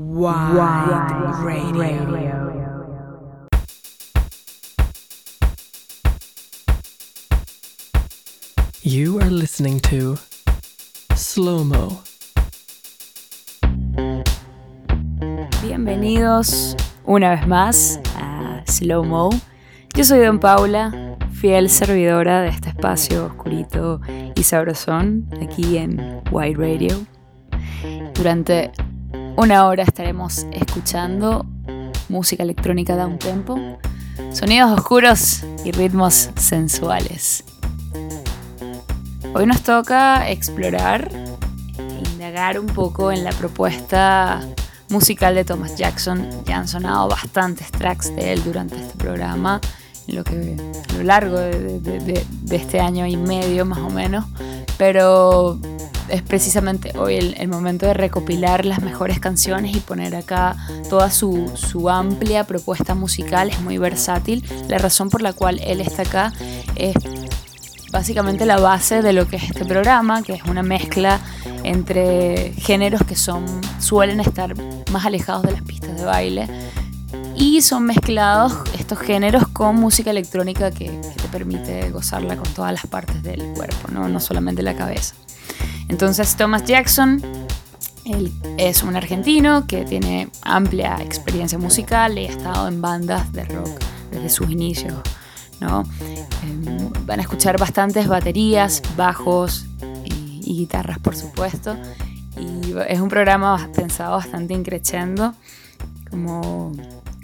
Wide Radio. You are listening to Slow Mo. Bienvenidos una vez más a Slow Mo. Yo soy Don Paula, fiel servidora de este espacio oscurito y sabrosón aquí en Wide Radio. Durante una hora estaremos escuchando música electrónica da un tempo, sonidos oscuros y ritmos sensuales. Hoy nos toca explorar e indagar un poco en la propuesta musical de Thomas Jackson. Ya han sonado bastantes tracks de él durante este programa, lo, que, a lo largo de este año y medio más o menos, pero es precisamente hoy el, momento de recopilar las mejores canciones y poner acá toda su, su amplia propuesta musical, es muy versátil. La razón por la cual él está acá es básicamente la base de lo que es este programa, que es una mezcla entre géneros que son suelen estar más alejados de las pistas de baile y son mezclados estos géneros con música electrónica que, que te permite gozarla con todas las partes del cuerpo, no, no solamente la cabeza. Entonces Thomas Jackson él es un argentino que tiene amplia experiencia musical y ha estado en bandas de rock desde sus inicios. ¿no? Eh, van a escuchar bastantes baterías, bajos y, y guitarras, por supuesto. Y es un programa pensado bastante increchendo, como,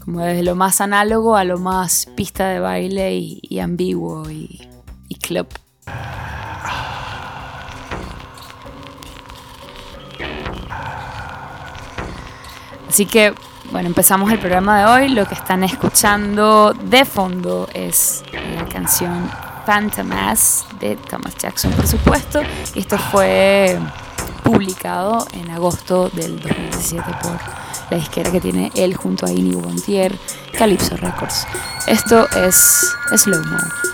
como desde lo más análogo a lo más pista de baile y, y ambiguo y, y club. Así que, bueno, empezamos el programa de hoy. Lo que están escuchando de fondo es la canción Phantomas de Thomas Jackson, por supuesto. Esto fue publicado en agosto del 2017 por la disquera que tiene él junto a Inigo Bontier, Calypso Records. Esto es Slow Mo.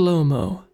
slow mo.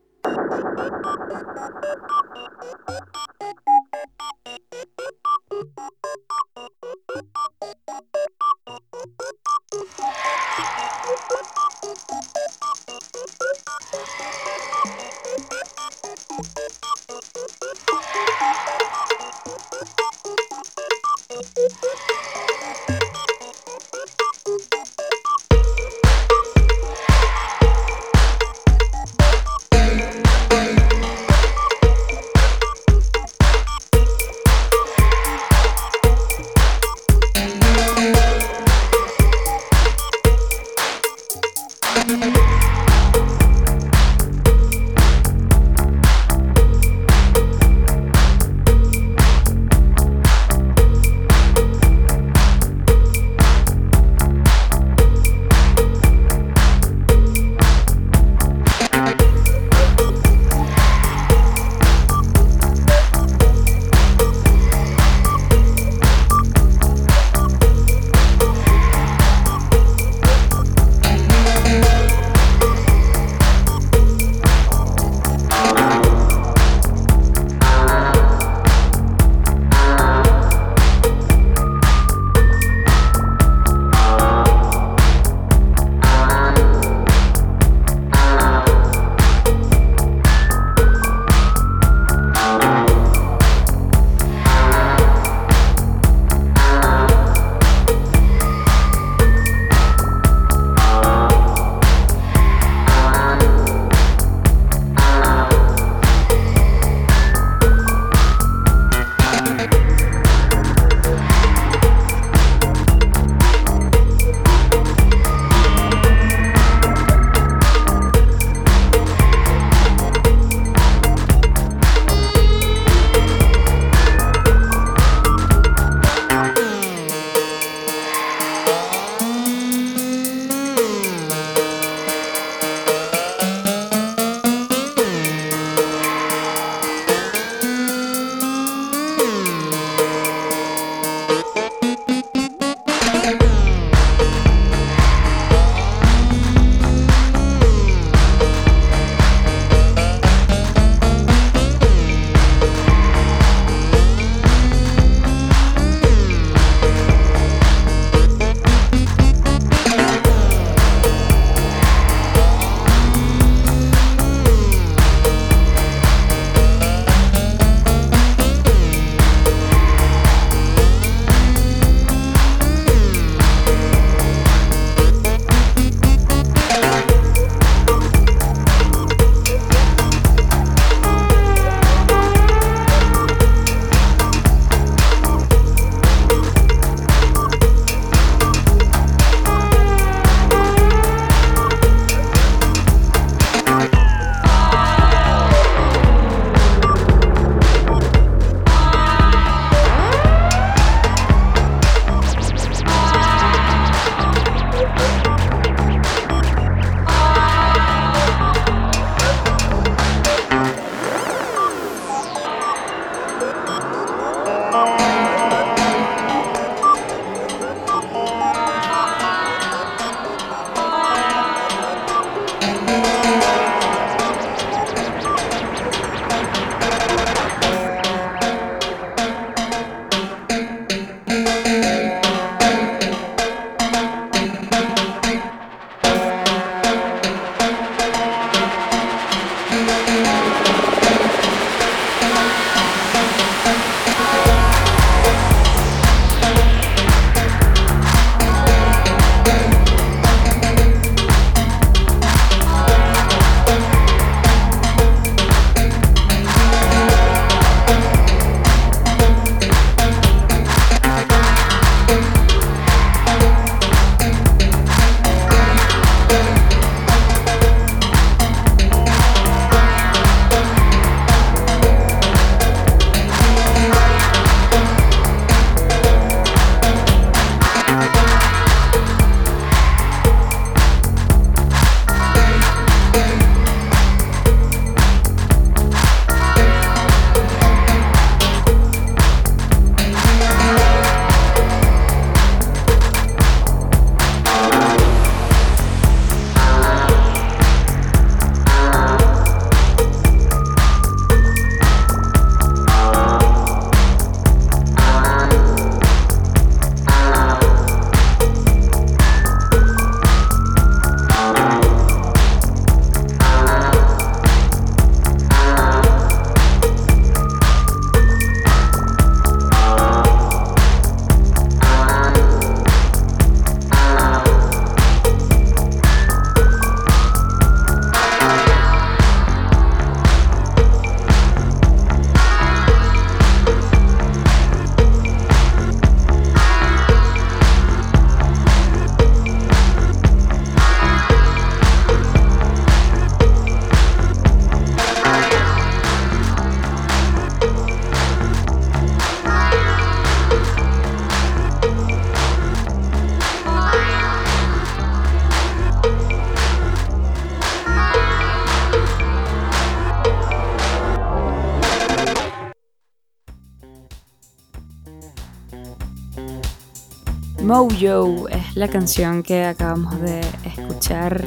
Mojo es la canción que acabamos de escuchar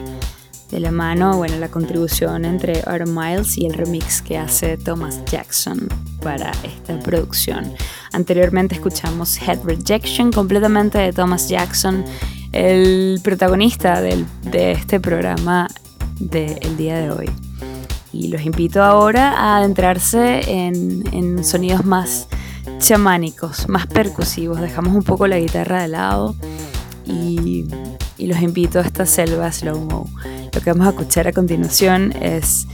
de la mano, bueno, la contribución entre Aaron Miles y el remix que hace Thomas Jackson para esta producción. Anteriormente escuchamos Head Rejection completamente de Thomas Jackson, el protagonista de este programa del día de hoy. Y los invito ahora a adentrarse en, en sonidos más chamánicos, más percusivos. Dejamos un poco la guitarra de lado y, los invito a esta selva slow-mo. Lo que vamos a escuchar a continuación es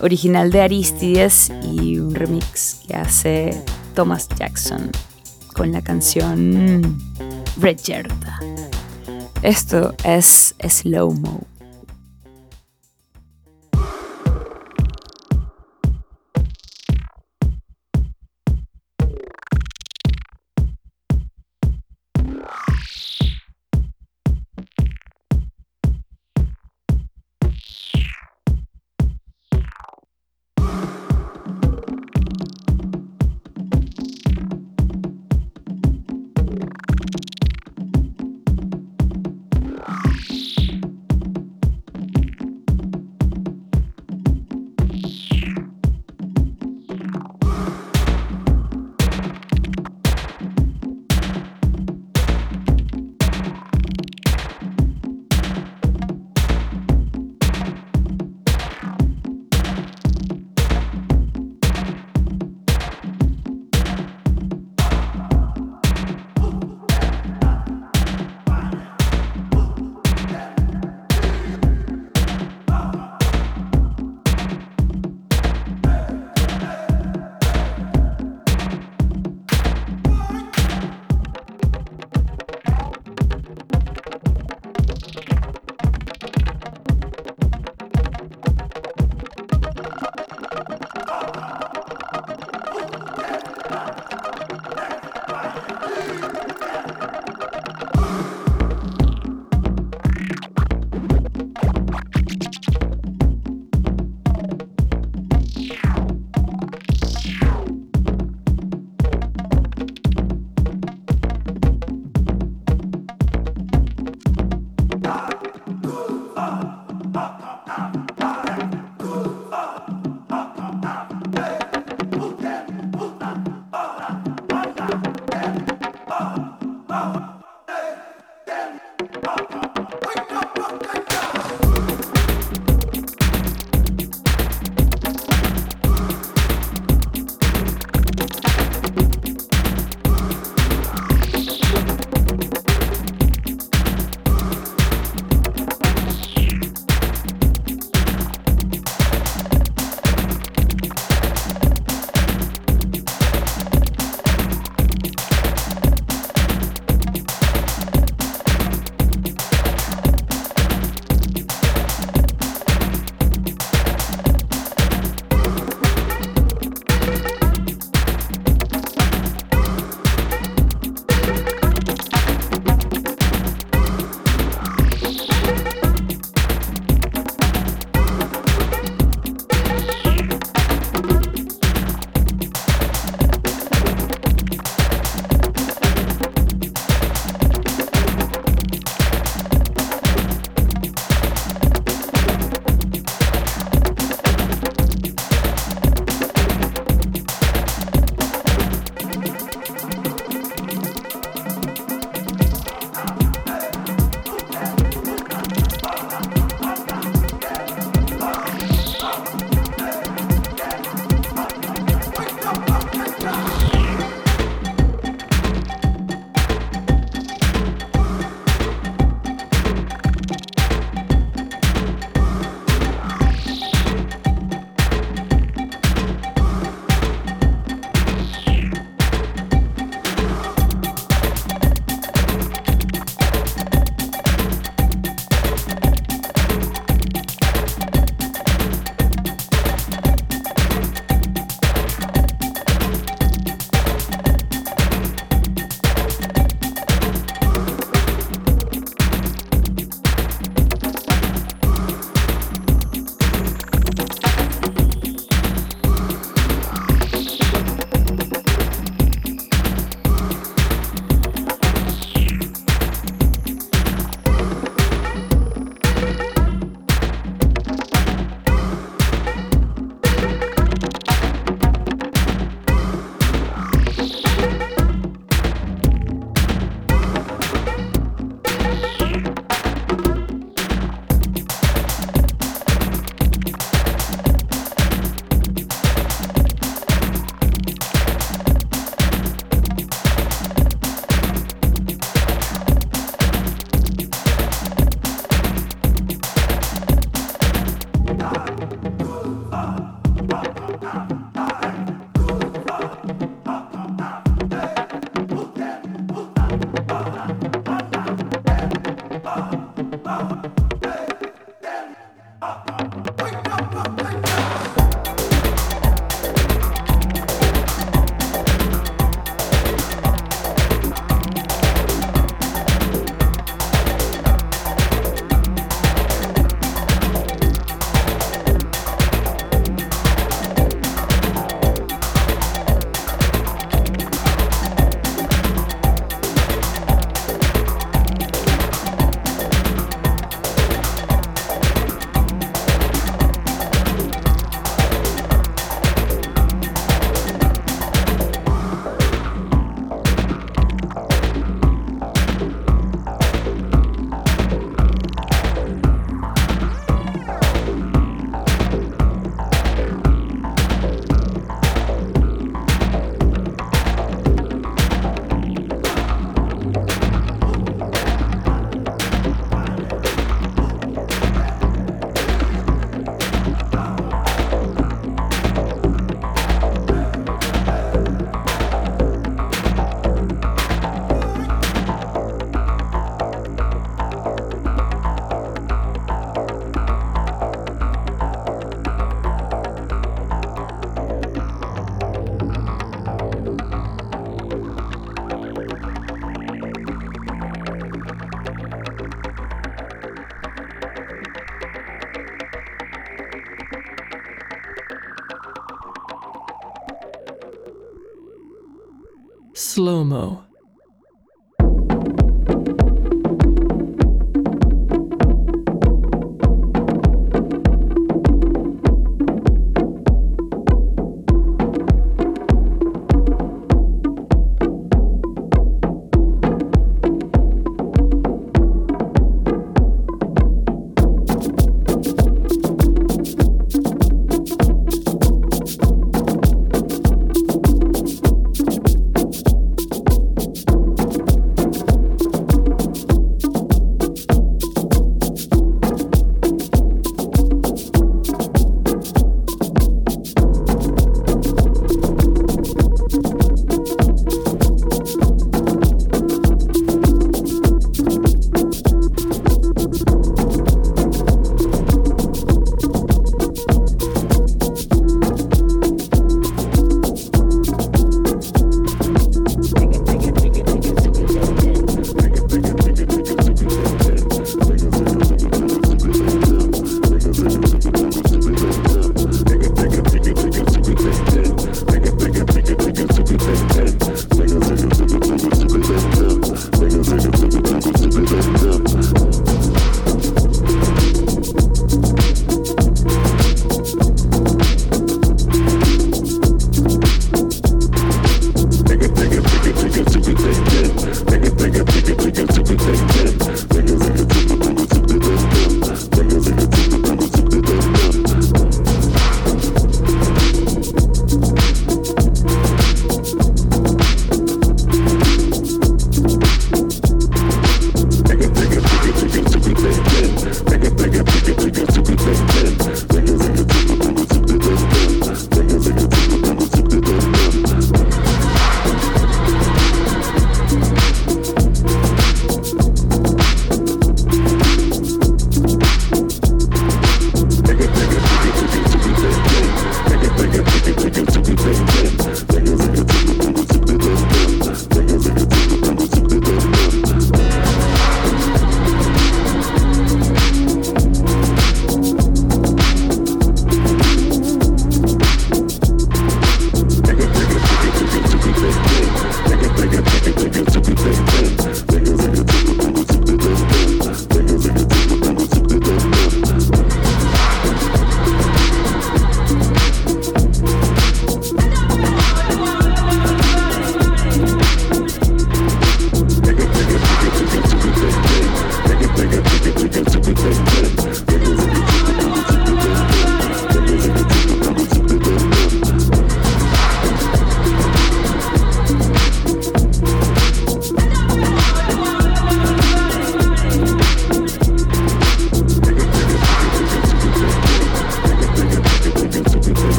original de Aristides y un remix que hace Thomas Jackson con la canción Recherta. Esto es Slow Mo.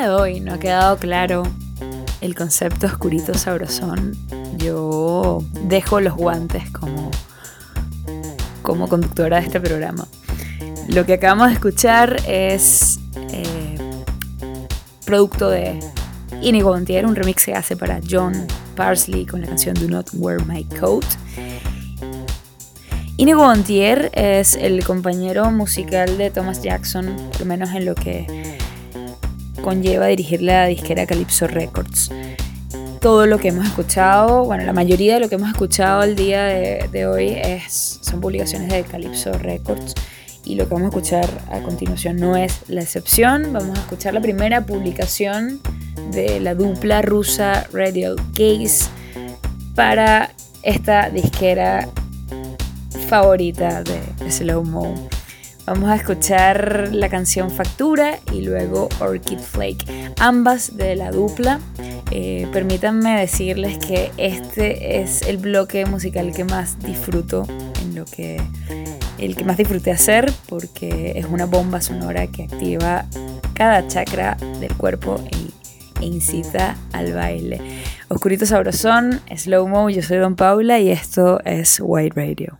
De hoy no ha quedado claro el concepto oscurito sabrosón, yo dejo los guantes como, como conductora de este programa. Lo que acabamos de escuchar es eh, producto de Inigo Montier, un remix que hace para John Parsley con la canción Do Not Wear My Coat. Inigo Montier es el compañero musical de Thomas Jackson, por lo menos en lo que conlleva dirigir la disquera Calypso Records. Todo lo que hemos escuchado, bueno, la mayoría de lo que hemos escuchado el día de, hoy es, son publicaciones de Calypso Records y lo que vamos a escuchar a continuación no es la excepción. Vamos a escuchar la primera publicación de la dupla rusa Radio Gaze para esta disquera favorita de, Slow Mo. Vamos a escuchar la canción Factura y luego Orchid Flake, ambas de la dupla. Eh, permítanme decirles que este es el bloque musical que más disfruto, en lo que el que más disfruté hacer, porque es una bomba sonora que activa cada chakra del cuerpo e incita al baile. Oscurito Sabrosón, Slow Mo, yo soy Don Paula y esto es White Radio.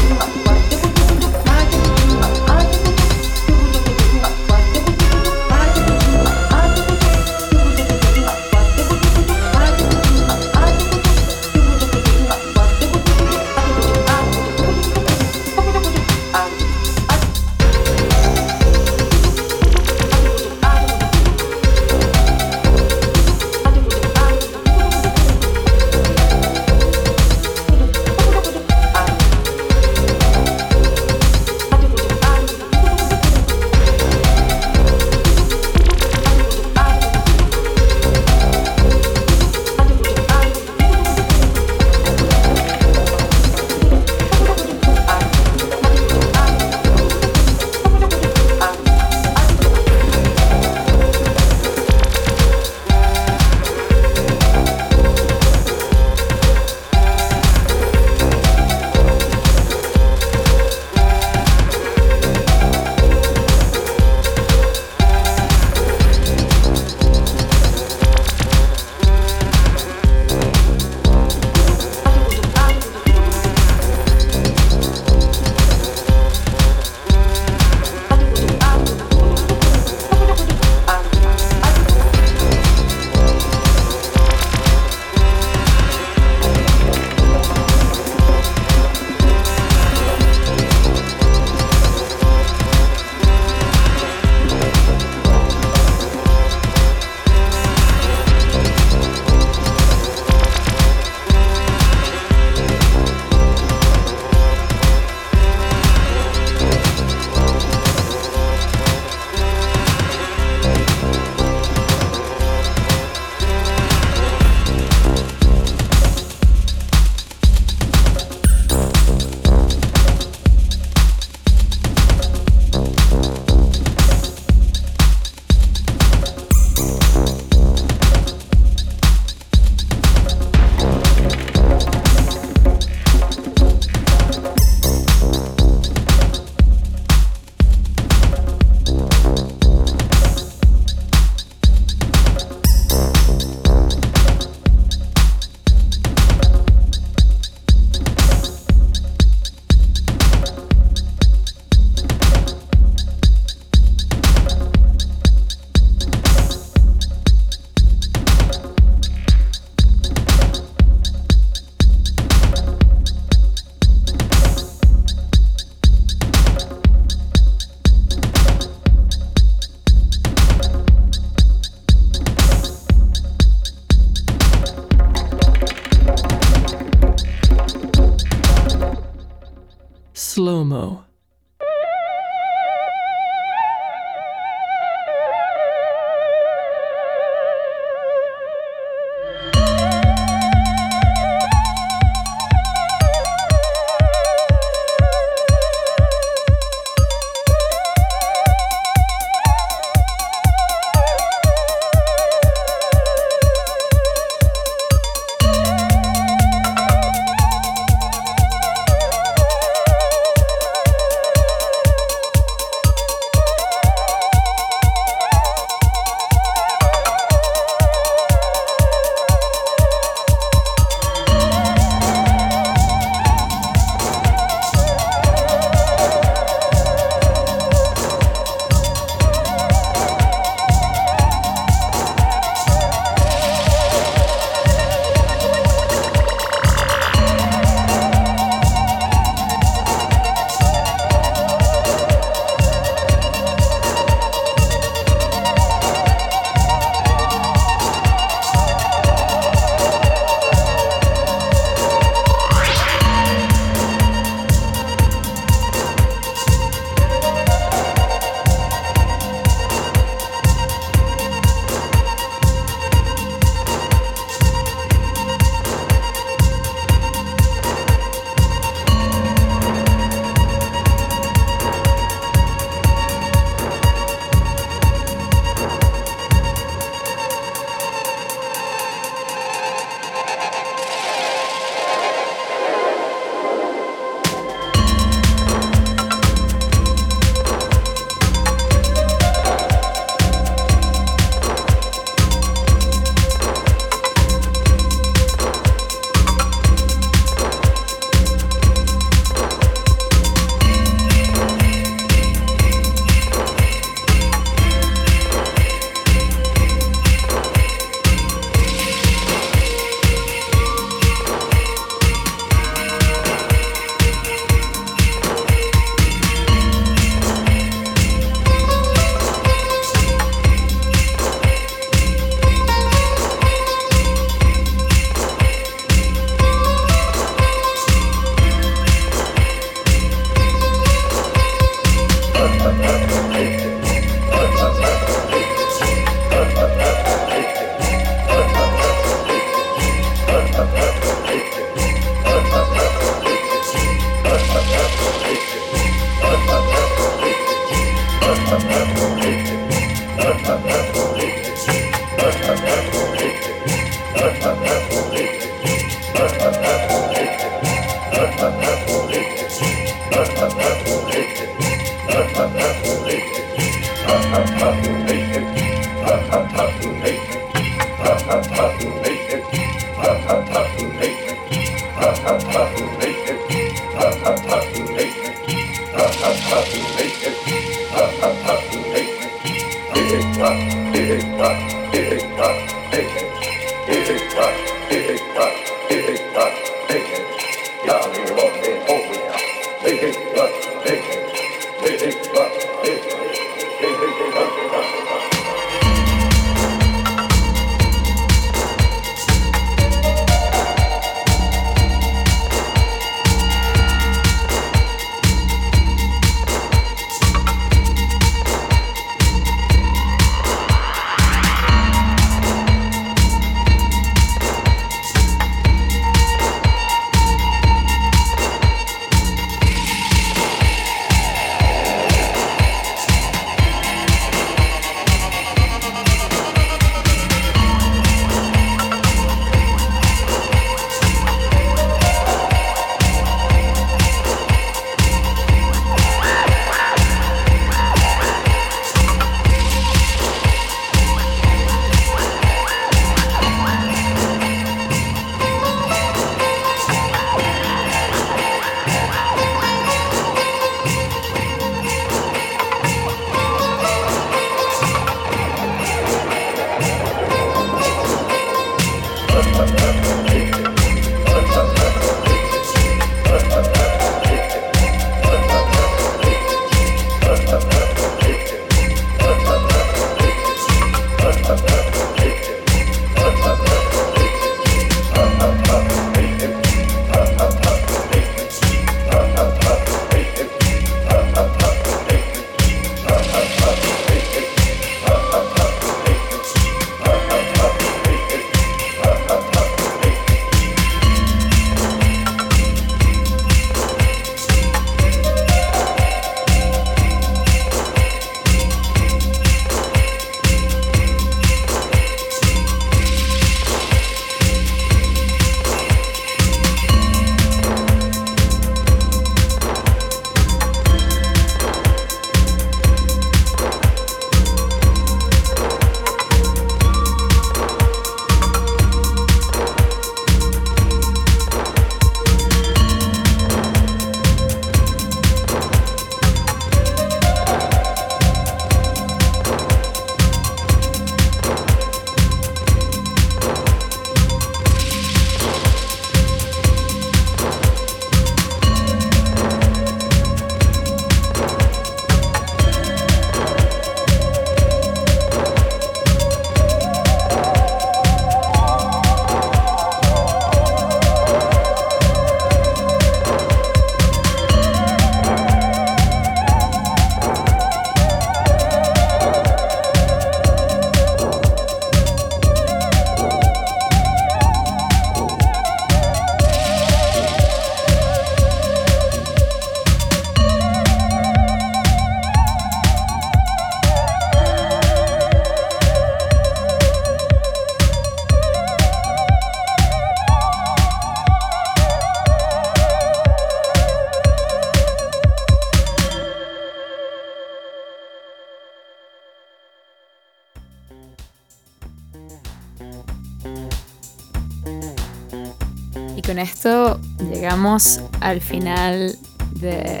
Llegamos al final de,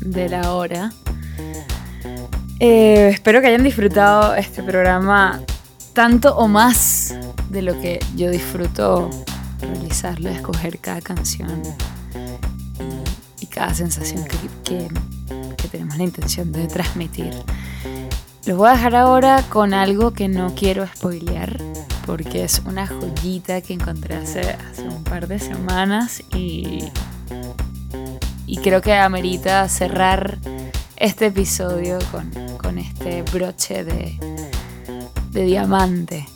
de la hora. Eh, espero que hayan disfrutado este programa tanto o más de lo que yo disfruto realizarlo, escoger cada canción y, cada sensación que, que tenemos la intención de transmitir. Los voy a dejar ahora con algo que no quiero spoilear, porque es una joyita que encontré hace, un par de semanas y, creo que amerita cerrar este episodio con, este broche de, diamante.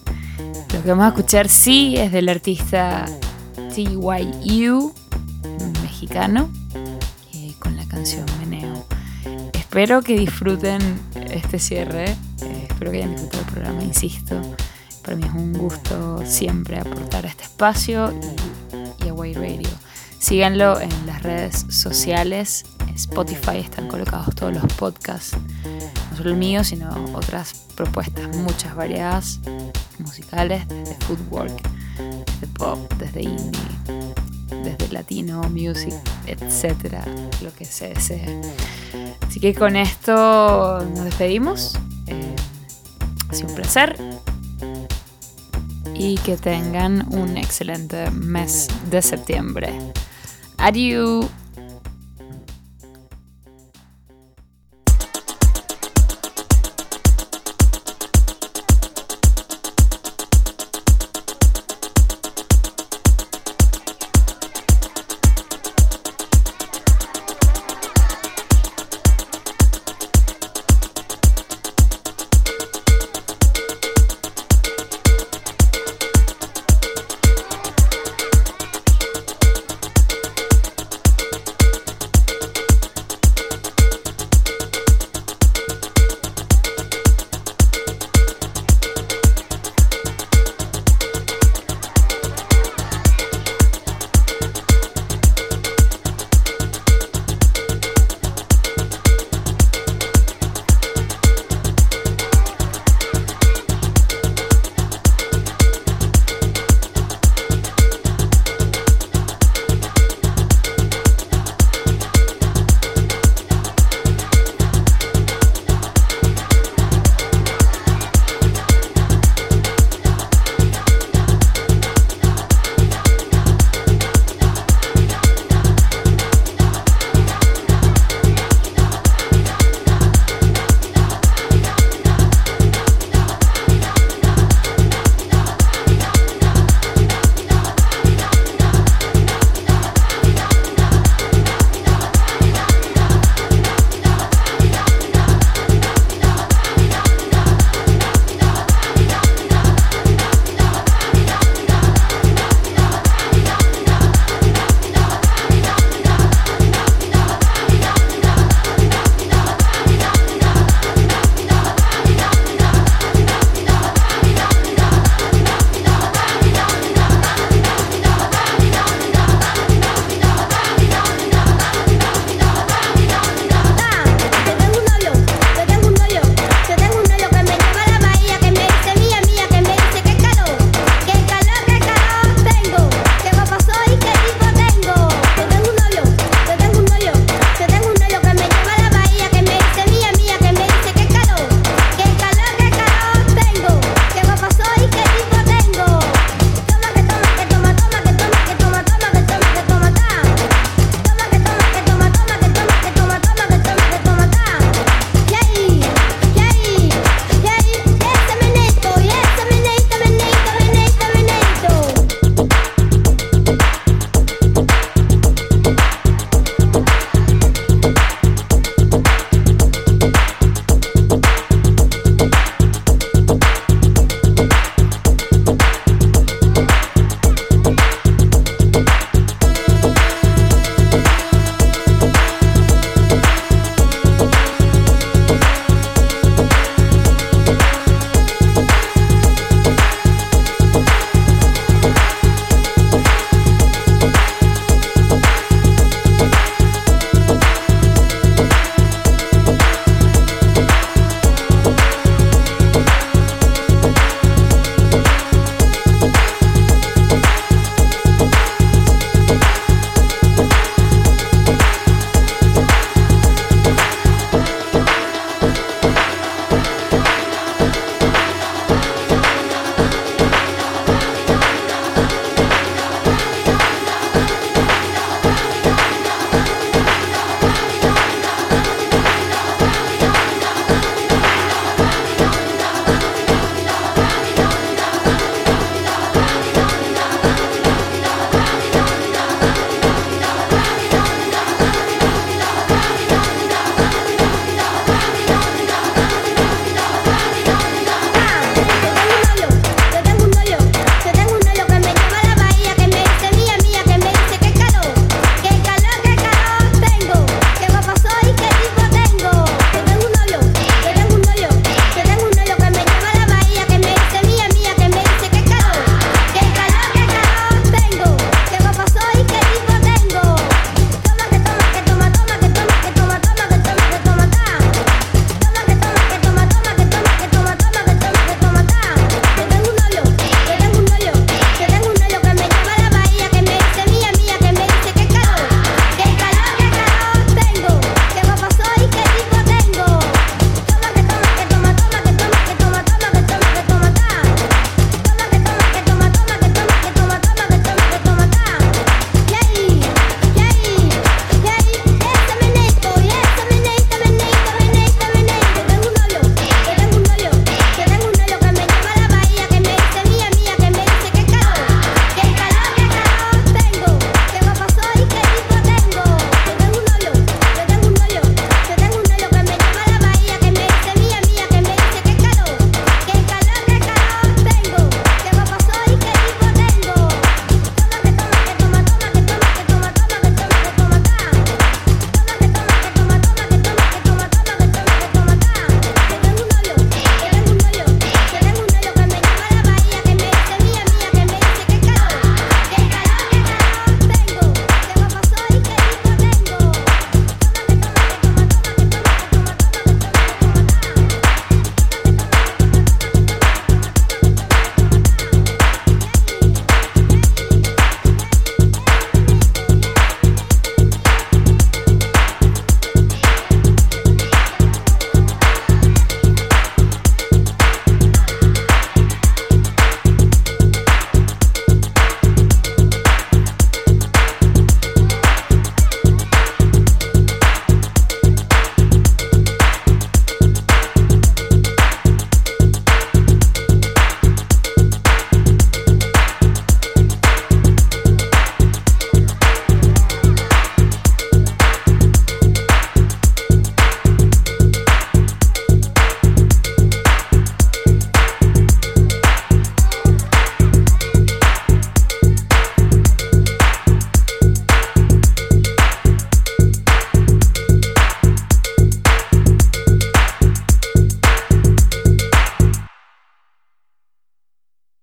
Lo que vamos a escuchar sí es del artista TYU, mexicano, eh, con la canción Meneo. Espero que disfruten este cierre, eh, espero que hayan disfrutado el programa, insisto. Para mí es un gusto siempre aportar este espacio y, a White Radio. Síganlo en las redes sociales. En Spotify están colocados todos los podcasts, no solo el mío, sino otras propuestas, muchas variadas, musicales, desde footwork, desde pop, desde indie, desde latino, music, etcétera, lo que se desee. Así que con esto nos despedimos. Eh, ha sido un placer y que tengan un excelente mes de septiembre. Adiós.